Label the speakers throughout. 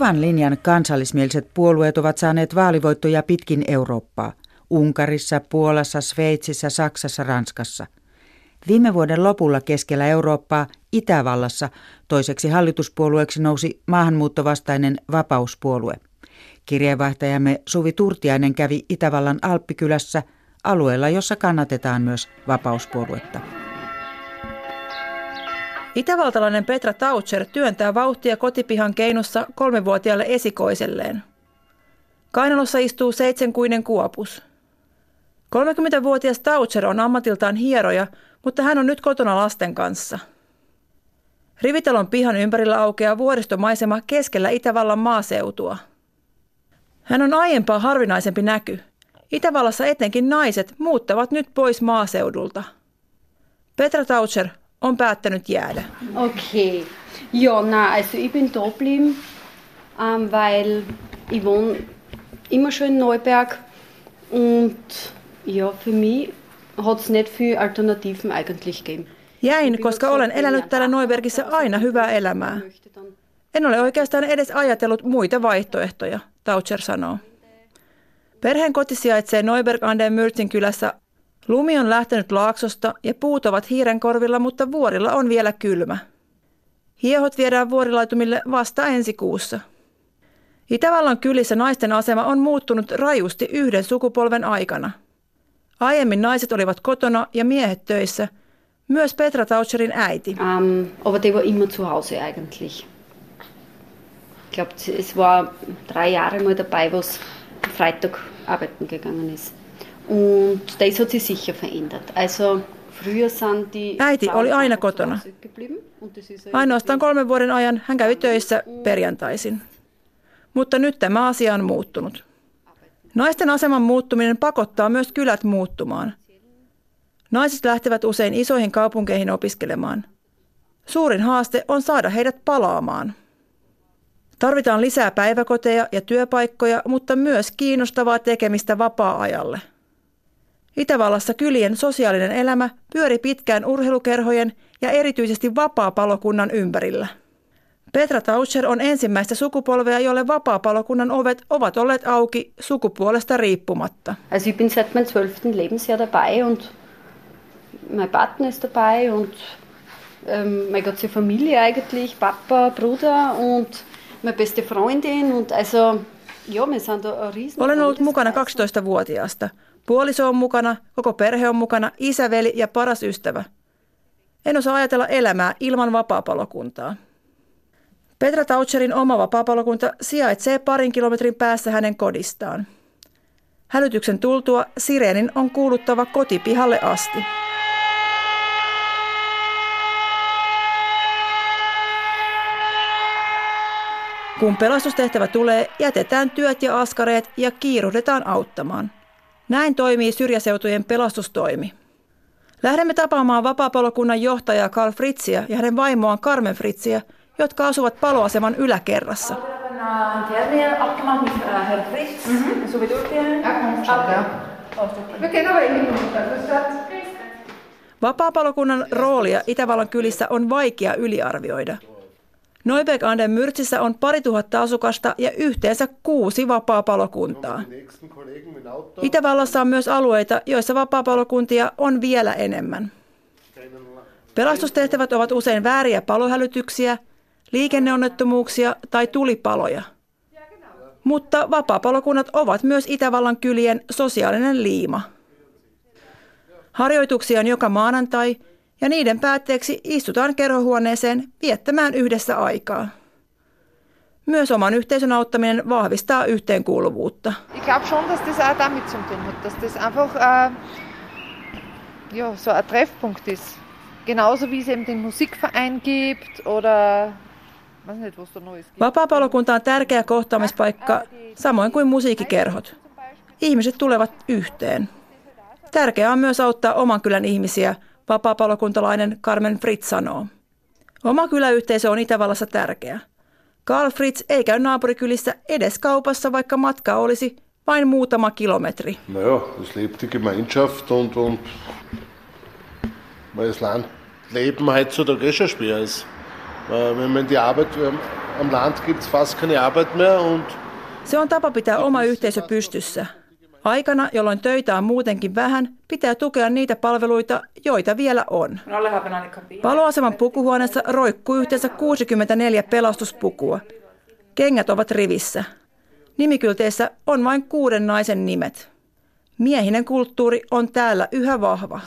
Speaker 1: Kovan linjan kansallismieliset puolueet ovat saaneet vaalivoittoja pitkin Eurooppaa. Unkarissa, Puolassa, Sveitsissä, Saksassa, Ranskassa. Viime vuoden lopulla keskellä Eurooppaa Itävallassa toiseksi hallituspuolueeksi nousi maahanmuuttovastainen vapauspuolue. Kirjeenvaihtajamme Suvi Turtiainen kävi Itävallan Alppikylässä alueella, jossa kannatetaan myös vapauspuoluetta.
Speaker 2: Itävaltalainen Petra Taucher työntää vauhtia kotipihan keinossa kolmevuotiaalle esikoiselleen. Kainalossa istuu seitsemänkuinen kuopus. 30-vuotias Taucher on ammatiltaan hieroja, mutta hän on nyt kotona lasten kanssa. Rivitalon pihan ympärillä aukeaa vuoristomaisema keskellä Itävallan maaseutua. Hän on aiempaa harvinaisempi näky. Itävallassa etenkin naiset muuttavat nyt pois maaseudulta. Petra Taucher on päättänyt jäädä.
Speaker 3: Okay. Ja, na, also ich bin da geblieben, ähm, weil ich wohne immer schon in Neuberg und ja, für mich hat es nicht viele Alternativen eigentlich gegeben.
Speaker 2: Jäin, koska olen elänyt täällä Neubergissä aina hyvää elämää. En ole oikeastaan edes ajatellut muita vaihtoehtoja, Taucher sanoo. Perheen koti sijaitsee Neuberg an der Mürzin kylässä Lumi on lähtenyt laaksosta ja puut ovat hiiren korvilla, mutta vuorilla on vielä kylmä. Hiehot viedään vuorilaitumille vasta ensi kuussa. Itävallan kylissä naisten asema on muuttunut rajusti yhden sukupolven aikana. Aiemmin naiset olivat kotona ja miehet töissä, myös Petra Taucherin äiti.
Speaker 3: Um, aber die war immer zu Hause eigentlich. Ich glaube, es war drei Jahre mal dabei, Freitag arbeiten gegangen ist. Und das hat sich sicher verändert. Also
Speaker 2: Äiti oli aina kotona. Ainoastaan kolmen vuoden ajan hän kävi töissä perjantaisin. Mutta nyt tämä asia on muuttunut. Naisten aseman muuttuminen pakottaa myös kylät muuttumaan. Naiset lähtevät usein isoihin kaupunkeihin opiskelemaan. Suurin haaste on saada heidät palaamaan. Tarvitaan lisää päiväkoteja ja työpaikkoja, mutta myös kiinnostavaa tekemistä vapaa-ajalle. Itävallassa kylien sosiaalinen elämä pyöri pitkään urheilukerhojen ja erityisesti vapaa-palokunnan ympärillä. Petra Taucher on ensimmäistä sukupolvea, jolle vapaa-palokunnan ovet ovat olleet auki sukupuolesta riippumatta.
Speaker 3: Also ich bin seit meinem 12. Lebensjahr dabei und mein Partner ist dabei und ähm, meine ganze Familie eigentlich, Papa, Bruder und meine beste Freundin und also ja, wir sind da riesen...
Speaker 2: Olen ollut mukana 12-vuotiaasta. Puoliso on mukana, koko perhe on mukana, isä, veli ja paras ystävä. En osaa ajatella elämää ilman vapaapalokuntaa. Petra Taucherin oma vapaapalokunta sijaitsee parin kilometrin päässä hänen kodistaan. Hälytyksen tultua sireenin on kuuluttava kotipihalle asti. Kun pelastustehtävä tulee, jätetään työt ja askareet ja kiiruhdetaan auttamaan – näin toimii syrjäseutujen pelastustoimi. Lähdemme tapaamaan vapaapalokunnan johtajaa Karl Fritzia ja hänen vaimoaan Carmen Fritzia, jotka asuvat paloaseman yläkerrassa. Vapaapalokunnan roolia Itävallan kylissä on vaikea yliarvioida – Neuberg an der Myrtsissä on pari tuhatta asukasta ja yhteensä kuusi vapaapalokuntaa. Itävallassa on myös alueita, joissa vapaapalokuntia on vielä enemmän. Pelastustehtävät ovat usein vääriä palohälytyksiä, liikenneonnettomuuksia tai tulipaloja. Mutta vapaapalokunnat ovat myös Itävallan kylien sosiaalinen liima. Harjoituksia on joka maanantai – ja niiden päätteeksi istutaan kerhohuoneeseen viettämään yhdessä aikaa. Myös oman yhteisön auttaminen vahvistaa yhteenkuuluvuutta.
Speaker 4: Ich glaube schon, dass das auch damit zu tun hat, dass das einfach äh, ja, so ein Treffpunkt ist. Genauso wie es eben den Musikverein gibt oder
Speaker 2: Vapaapalokunta on tärkeä kohtaamispaikka, samoin kuin musiikkikerhot. Ihmiset tulevat yhteen. Tärkeää on myös auttaa oman kylän ihmisiä – vapaapalokuntalainen Carmen Fritz sanoo. Oma kyläyhteisö on Itävallassa tärkeä. Karl Fritz ei käy naapurikylissä edes kaupassa, vaikka matka olisi vain muutama kilometri.
Speaker 5: Naja, das lebt die Gemeinschaft und, und das Landleben heutzutage eh schon schwer ist. Wenn man die Arbeit am Land gibt es fast keine Arbeit mehr und
Speaker 2: se on tapa pitää oma yhteisö pystyssä. Aikana, jolloin töitä on muutenkin vähän, pitää tukea niitä palveluita, joita vielä on. Paloaseman pukuhuoneessa roikkuu yhteensä 64 pelastuspukua. Kengät ovat rivissä. Nimikylteissä on vain kuuden naisen nimet. Miehinen kulttuuri on täällä yhä vahva.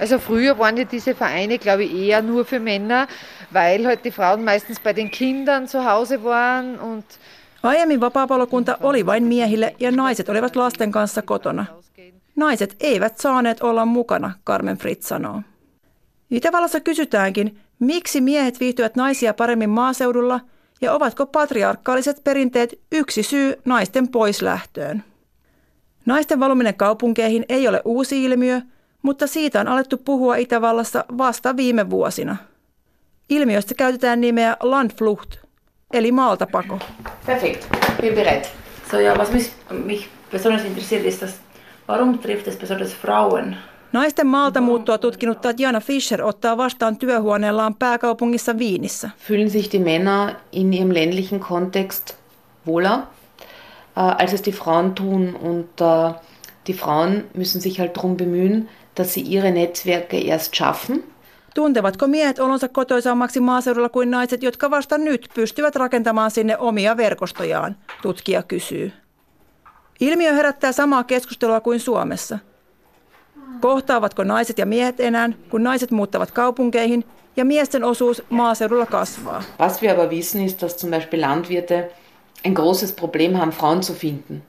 Speaker 4: Also früher waren ja diese Vereine, glaube ich, eher nur für Männer, weil halt die Frauen meistens bei den Kindern zu Hause waren und
Speaker 2: Aiemmin vapaapalokunta oli vain miehille ja naiset olivat lasten kanssa kotona. Naiset eivät saaneet olla mukana, Carmen Fritz sanoo. Itävallassa kysytäänkin, miksi miehet viihtyvät naisia paremmin maaseudulla ja ovatko patriarkaaliset perinteet yksi syy naisten poislähtöön. Naisten valuminen kaupunkeihin ei ole uusi ilmiö, mutta siitä on alettu puhua Itävallassa vasta viime vuosina. Ilmiöstä käytetään nimeä Landflucht, eli maaltapako.
Speaker 6: Perfekt, bin bereit. So ja, was mich, mich besonders interessiert ist, dass, warum trifft es besonders Frauen?
Speaker 2: Naisten maaltamuuttoa tutkinut Tatjana Fischer ottaa vastaan työhuoneellaan pääkaupungissa Viinissä.
Speaker 7: Fühlen sich die Männer in ihrem ländlichen Kontext wohler, äh, als es die Frauen tun. Und äh, die Frauen müssen sich halt darum bemühen, dass sie ihre Netzwerke erst schaffen.
Speaker 2: Tuntevatko miehet olonsa kotoisammaksi maaseudulla kuin naiset, jotka vasta nyt pystyvät rakentamaan sinne omia verkostojaan, tutkija kysyy. Ilmiö herättää samaa keskustelua kuin Suomessa. Kohtaavatko naiset ja miehet enää, kun naiset muuttavat kaupunkeihin ja miesten osuus maaseudulla kasvaa?
Speaker 7: Was wir aber wissen ist, dass zum Beispiel Landwirte ein großes Problem haben, Frauen zu finden.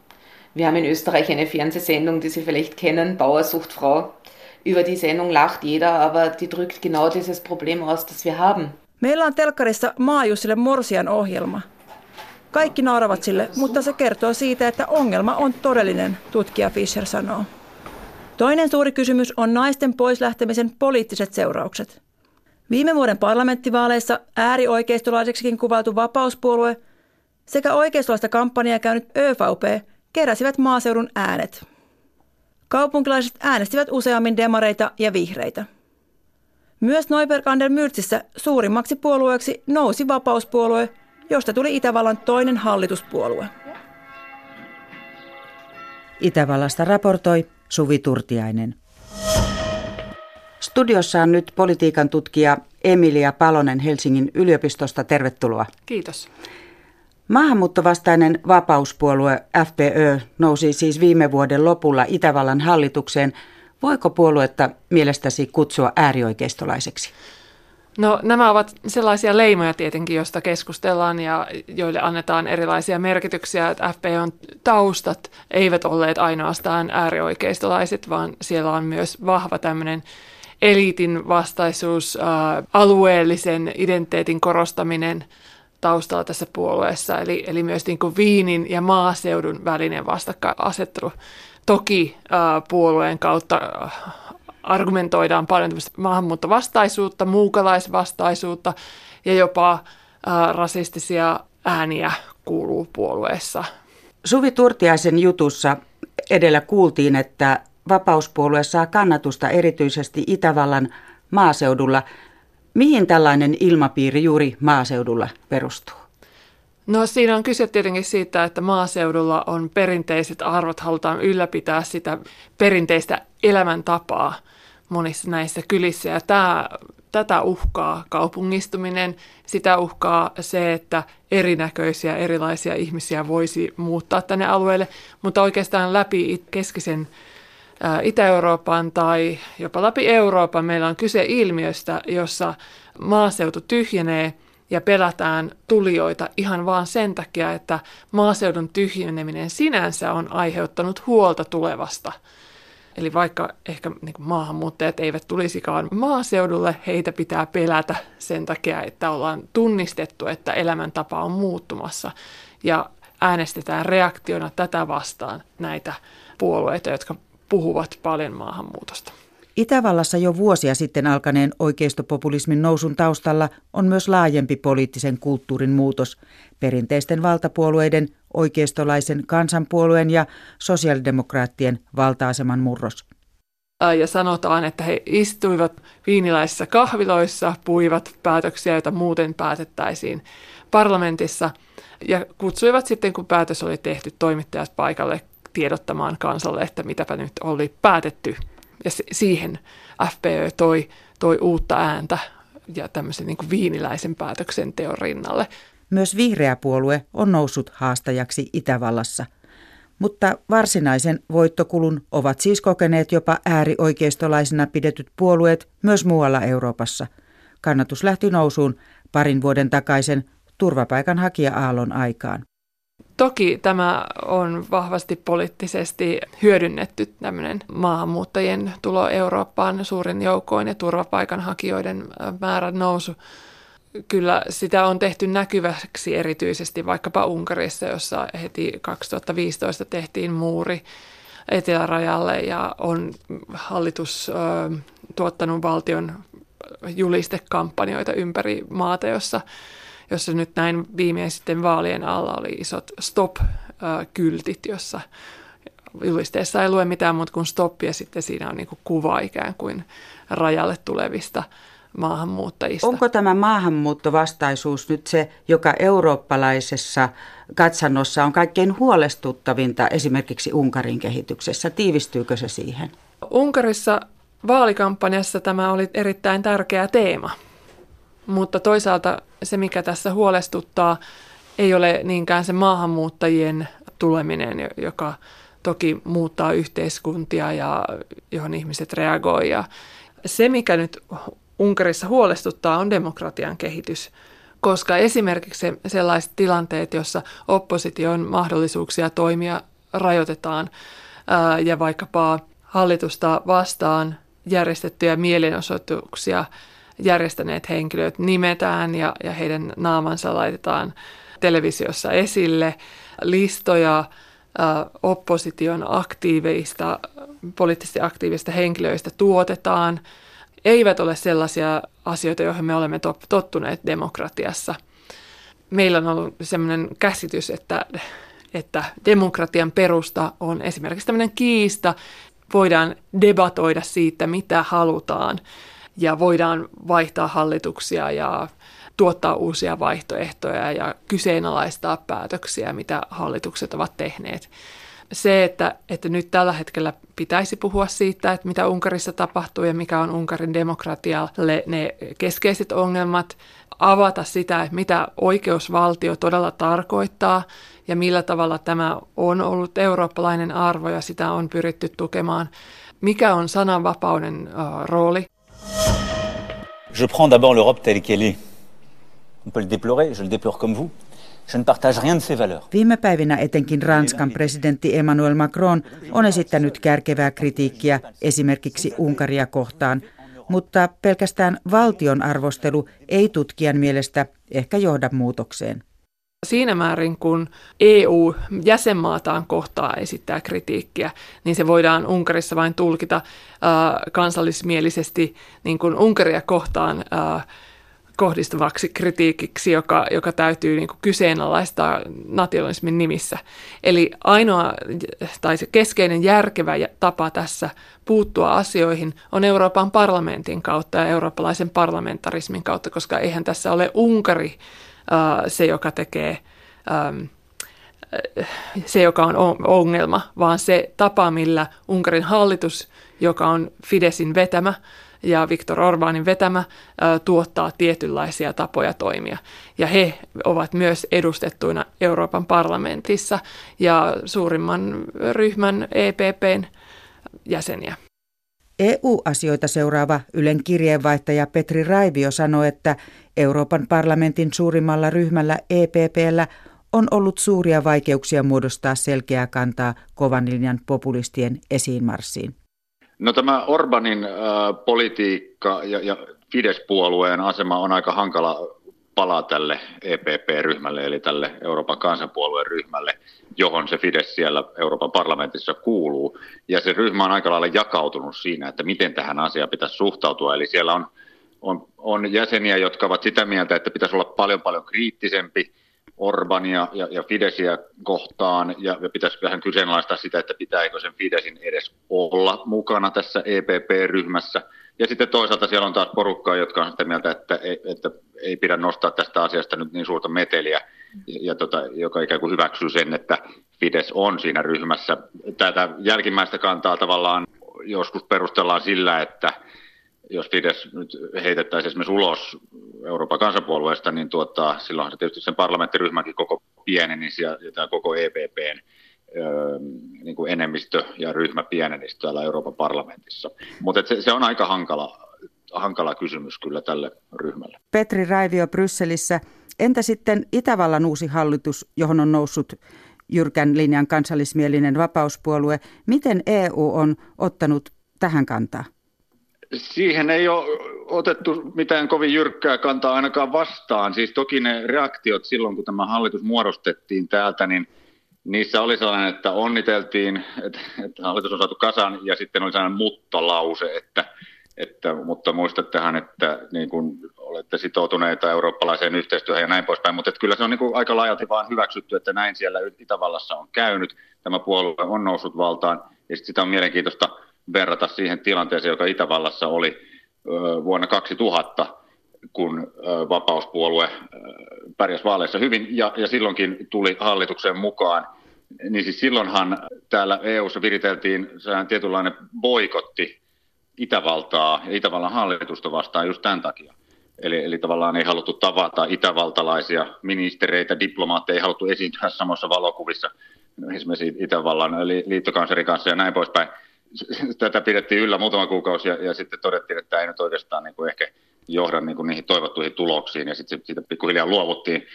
Speaker 7: Wir haben in Österreich eine Fernsehsendung, die Sie vielleicht kennen, Bauersucht Frau. Über die Sendung lacht jeder, aber die drückt genau dieses Problem aus, das wir haben.
Speaker 2: Meillä on telkkarissa Maajusille Morsian ohjelma. Kaikki nauravat sille, mutta se kertoo siitä, että ongelma on todellinen, tutkija Fischer sanoo. Toinen suuri kysymys on naisten poislähtemisen poliittiset seuraukset. Viime vuoden parlamenttivaaleissa äärioikeistolaiseksikin kuvailtu vapauspuolue sekä oikeistolaista kampanjaa käynyt ÖVP keräsivät maaseudun äänet. Kaupunkilaiset äänestivät useammin demareita ja vihreitä. Myös Neubergander Myrtsissä suurimmaksi puolueeksi nousi vapauspuolue, josta tuli Itävallan toinen hallituspuolue.
Speaker 1: Itävallasta raportoi Suvi Turtiainen. Studiossa on nyt politiikan tutkija Emilia Palonen Helsingin yliopistosta. Tervetuloa.
Speaker 8: Kiitos.
Speaker 1: Maahanmuuttovastainen vapauspuolue FPÖ nousi siis viime vuoden lopulla Itävallan hallitukseen. Voiko puoluetta mielestäsi kutsua äärioikeistolaiseksi?
Speaker 8: No nämä ovat sellaisia leimoja tietenkin, joista keskustellaan ja joille annetaan erilaisia merkityksiä. Että FPÖn taustat eivät olleet ainoastaan äärioikeistolaiset, vaan siellä on myös vahva tämmöinen eliitin vastaisuus, alueellisen identiteetin korostaminen – taustalla tässä puolueessa, eli, eli myös niin kuin Viinin ja maaseudun välinen vastakkainasettelu. Toki äh, puolueen kautta argumentoidaan paljon maahanmuuttovastaisuutta, muukalaisvastaisuutta ja jopa äh, rasistisia ääniä kuuluu puolueessa.
Speaker 1: Suvi Turtiaisen jutussa edellä kuultiin, että vapauspuolue saa kannatusta erityisesti Itävallan maaseudulla. Mihin tällainen ilmapiiri juuri maaseudulla perustuu?
Speaker 8: No siinä on kyse tietenkin siitä, että maaseudulla on perinteiset arvot, halutaan ylläpitää sitä perinteistä elämäntapaa monissa näissä kylissä. Ja tämä, tätä uhkaa kaupungistuminen, sitä uhkaa se, että erinäköisiä erilaisia ihmisiä voisi muuttaa tänne alueelle, mutta oikeastaan läpi keskisen Itä-Euroopan tai jopa läpi Euroopan meillä on kyse ilmiöstä, jossa maaseutu tyhjenee ja pelätään tulijoita ihan vaan sen takia, että maaseudun tyhjeneminen sinänsä on aiheuttanut huolta tulevasta. Eli vaikka ehkä niin maahanmuuttajat eivät tulisikaan maaseudulle, heitä pitää pelätä sen takia, että ollaan tunnistettu, että elämäntapa on muuttumassa ja äänestetään reaktiona tätä vastaan näitä puolueita, jotka puhuvat paljon maahanmuutosta.
Speaker 1: Itävallassa jo vuosia sitten alkaneen oikeistopopulismin nousun taustalla on myös laajempi poliittisen kulttuurin muutos. Perinteisten valtapuolueiden, oikeistolaisen kansanpuolueen ja sosiaalidemokraattien valta-aseman murros.
Speaker 8: ja sanotaan, että he istuivat viiniläisissä kahviloissa, puivat päätöksiä, joita muuten päätettäisiin parlamentissa ja kutsuivat sitten, kun päätös oli tehty, toimittajat paikalle tiedottamaan kansalle, että mitäpä nyt oli päätetty. Ja siihen FPÖ toi, toi uutta ääntä ja tämmöisen niin kuin viiniläisen päätöksenteon rinnalle.
Speaker 1: Myös vihreä puolue on noussut haastajaksi Itävallassa. Mutta varsinaisen voittokulun ovat siis kokeneet jopa äärioikeistolaisina pidetyt puolueet myös muualla Euroopassa. Kannatus lähti nousuun parin vuoden takaisen turvapaikanhakija-aallon aikaan.
Speaker 8: Toki tämä on vahvasti poliittisesti hyödynnetty tämmöinen maahanmuuttajien tulo Eurooppaan suurin joukoin ja turvapaikanhakijoiden määrän nousu. Kyllä sitä on tehty näkyväksi erityisesti vaikkapa Unkarissa, jossa heti 2015 tehtiin muuri etelärajalle ja on hallitus ö, tuottanut valtion julistekampanjoita ympäri maata, jossa jossa nyt näin viimeisten vaalien alla oli isot stop-kyltit, jossa julisteessa ei lue mitään muuta kuin stop ja sitten siinä on niin kuin kuva ikään kuin rajalle tulevista maahanmuuttajista.
Speaker 1: Onko tämä maahanmuuttovastaisuus nyt se, joka eurooppalaisessa katsannossa on kaikkein huolestuttavinta esimerkiksi Unkarin kehityksessä? Tiivistyykö se siihen?
Speaker 8: Unkarissa vaalikampanjassa tämä oli erittäin tärkeä teema. Mutta toisaalta se, mikä tässä huolestuttaa, ei ole niinkään se maahanmuuttajien tuleminen, joka toki muuttaa yhteiskuntia ja johon ihmiset reagoivat. se, mikä nyt Unkarissa huolestuttaa, on demokratian kehitys. Koska esimerkiksi sellaiset tilanteet, joissa opposition mahdollisuuksia toimia rajoitetaan ja vaikkapa hallitusta vastaan järjestettyjä mielenosoituksia järjestäneet henkilöt nimetään ja, ja heidän naamansa laitetaan televisiossa esille. Listoja opposition aktiiveista, poliittisesti aktiivista henkilöistä tuotetaan, eivät ole sellaisia asioita, joihin me olemme tottuneet demokratiassa. Meillä on ollut sellainen käsitys, että, että demokratian perusta on esimerkiksi tämmöinen kiista, voidaan debatoida siitä, mitä halutaan ja voidaan vaihtaa hallituksia ja tuottaa uusia vaihtoehtoja ja kyseenalaistaa päätöksiä, mitä hallitukset ovat tehneet. Se, että, että nyt tällä hetkellä pitäisi puhua siitä, että mitä Unkarissa tapahtuu ja mikä on Unkarin demokratialle ne keskeiset ongelmat, avata sitä, että mitä oikeusvaltio todella tarkoittaa ja millä tavalla tämä on ollut eurooppalainen arvo ja sitä on pyritty tukemaan. Mikä on sananvapauden rooli
Speaker 9: Je prends d'abord l'Europe telle qu'elle est. On peut le déplorer, je le déplore comme vous. Je ne partage rien de ces valeurs.
Speaker 1: Viime päivinä etenkin Ranskan presidentti Emmanuel Macron on esittänyt kärkevää kritiikkiä esimerkiksi Unkaria kohtaan, mutta pelkästään valtion arvostelu ei tutkijan mielestä ehkä johda muutokseen.
Speaker 8: Siinä määrin, kun EU-jäsenmaataan kohtaa esittää kritiikkiä, niin se voidaan Unkarissa vain tulkita äh, kansallismielisesti niin kuin Unkaria kohtaan äh, kohdistuvaksi kritiikiksi, joka, joka täytyy niin kuin kyseenalaistaa nationalismin nimissä. Eli ainoa tai se keskeinen järkevä tapa tässä puuttua asioihin on Euroopan parlamentin kautta ja eurooppalaisen parlamentarismin kautta, koska eihän tässä ole Unkari se, joka tekee, se, joka on ongelma, vaan se tapa, millä Unkarin hallitus, joka on Fidesin vetämä ja Viktor Orbanin vetämä, tuottaa tietynlaisia tapoja toimia. Ja he ovat myös edustettuina Euroopan parlamentissa ja suurimman ryhmän EPPn jäseniä.
Speaker 1: EU-asioita seuraava Ylen kirjeenvaihtaja Petri Raivio sanoi, että Euroopan parlamentin suurimmalla ryhmällä EPPllä on ollut suuria vaikeuksia muodostaa selkeää kantaa kovan linjan populistien esiinmarssiin.
Speaker 10: No tämä Orbanin äh, politiikka ja, ja Fidesz-puolueen asema on aika hankala palaa tälle EPP-ryhmälle, eli tälle Euroopan kansanpuolueen ryhmälle, johon se Fidesz siellä Euroopan parlamentissa kuuluu. Ja se ryhmä on aika lailla jakautunut siinä, että miten tähän asiaan pitäisi suhtautua. Eli siellä on, on, on jäseniä, jotka ovat sitä mieltä, että pitäisi olla paljon paljon kriittisempi Orbania ja, ja Fidesiä kohtaan ja, ja pitäisi vähän kyseenalaistaa sitä, että pitääkö sen Fidesin edes olla mukana tässä EPP-ryhmässä. Ja sitten toisaalta siellä on taas porukkaa, jotka on sitä mieltä, että ei, että ei pidä nostaa tästä asiasta nyt niin suurta meteliä, ja, ja tota, joka ikään kuin hyväksyy sen, että Fides on siinä ryhmässä. Tätä jälkimmäistä kantaa tavallaan joskus perustellaan sillä, että jos Fides nyt heitettäisiin esimerkiksi ulos Euroopan kansanpuolueesta, niin tuota, silloinhan se tietysti sen parlamenttiryhmänkin koko pienenisi ja, ja tämä koko EPPn öö, niin kuin enemmistö ja ryhmä pienenisi täällä Euroopan parlamentissa. Mutta se, se on aika hankala, hankala kysymys kyllä tälle ryhmälle.
Speaker 1: Petri Raivio Brysselissä. Entä sitten Itävallan uusi hallitus, johon on noussut jyrkän linjan kansallismielinen vapauspuolue? Miten EU on ottanut tähän kantaa?
Speaker 10: Siihen ei ole otettu mitään kovin jyrkkää kantaa ainakaan vastaan. Siis toki ne reaktiot silloin, kun tämä hallitus muodostettiin täältä, niin niissä oli sellainen, että onniteltiin, että, että hallitus on saatu kasaan, ja sitten oli sellainen mutta-lause, että, että mutta muistattehan, että niin kuin olette sitoutuneita eurooppalaiseen yhteistyöhön ja näin poispäin, mutta että kyllä se on niin kuin aika laajalti vaan hyväksytty, että näin siellä Itävallassa on käynyt. Tämä puolue on noussut valtaan, ja sitä on mielenkiintoista verrata siihen tilanteeseen, joka Itävallassa oli vuonna 2000, kun vapauspuolue pärjäsi vaaleissa hyvin ja, ja silloinkin tuli hallitukseen mukaan. Niin siis silloinhan täällä EU-ssa viriteltiin tietynlainen boikotti Itävaltaa ja Itävallan hallitusta vastaan just tämän takia. Eli, eli tavallaan ei haluttu tavata itävaltalaisia ministereitä, diplomaatteja, ei haluttu esiintyä samassa valokuvissa esimerkiksi Itävallan liittokanslerin kanssa ja näin poispäin tätä pidettiin yllä muutama kuukausi ja, ja sitten todettiin, että tämä ei nyt oikeastaan niin kuin ehkä johda niin kuin niihin toivottuihin tuloksiin ja sitten siitä pikkuhiljaa luovuttiin.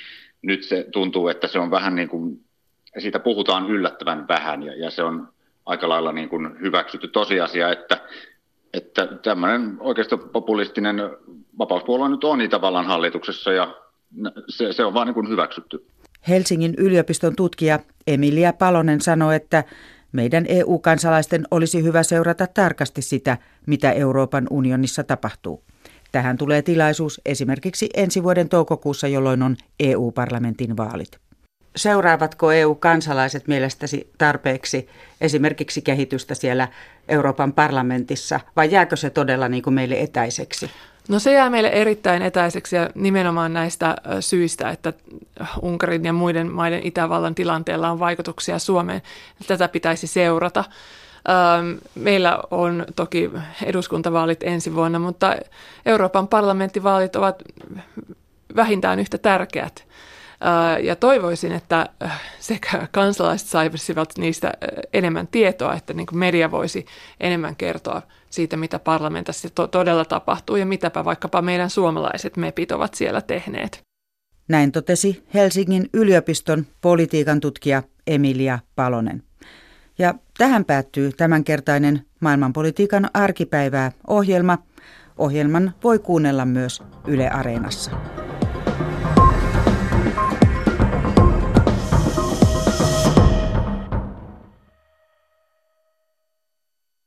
Speaker 10: Nyt se tuntuu, että se on vähän niin kuin, siitä puhutaan yllättävän vähän ja, ja se on aika lailla niin kuin hyväksytty tosiasia, että, että tämmöinen populistinen vapauspuolue nyt on Itävallan hallituksessa ja se, se on vaan niin kuin hyväksytty.
Speaker 1: Helsingin yliopiston tutkija Emilia Palonen sanoi, että meidän EU-kansalaisten olisi hyvä seurata tarkasti sitä, mitä Euroopan unionissa tapahtuu. Tähän tulee tilaisuus esimerkiksi ensi vuoden toukokuussa, jolloin on EU-parlamentin vaalit. Seuraavatko EU-kansalaiset mielestäsi tarpeeksi esimerkiksi kehitystä siellä Euroopan parlamentissa vai jääkö se todella niin kuin meille etäiseksi?
Speaker 8: No se jää meille erittäin etäiseksi ja nimenomaan näistä syistä, että Unkarin ja muiden maiden Itävallan tilanteella on vaikutuksia Suomeen. Tätä pitäisi seurata. Meillä on toki eduskuntavaalit ensi vuonna, mutta Euroopan parlamenttivaalit ovat vähintään yhtä tärkeät. Ja toivoisin, että sekä kansalaiset saisivat niistä enemmän tietoa, että niin media voisi enemmän kertoa siitä, mitä parlamentissa to- todella tapahtuu ja mitäpä vaikkapa meidän suomalaiset mepit ovat siellä tehneet.
Speaker 1: Näin totesi Helsingin yliopiston politiikan tutkija Emilia Palonen. Ja tähän päättyy tämänkertainen maailmanpolitiikan arkipäivää ohjelma. Ohjelman voi kuunnella myös Yle Areenassa.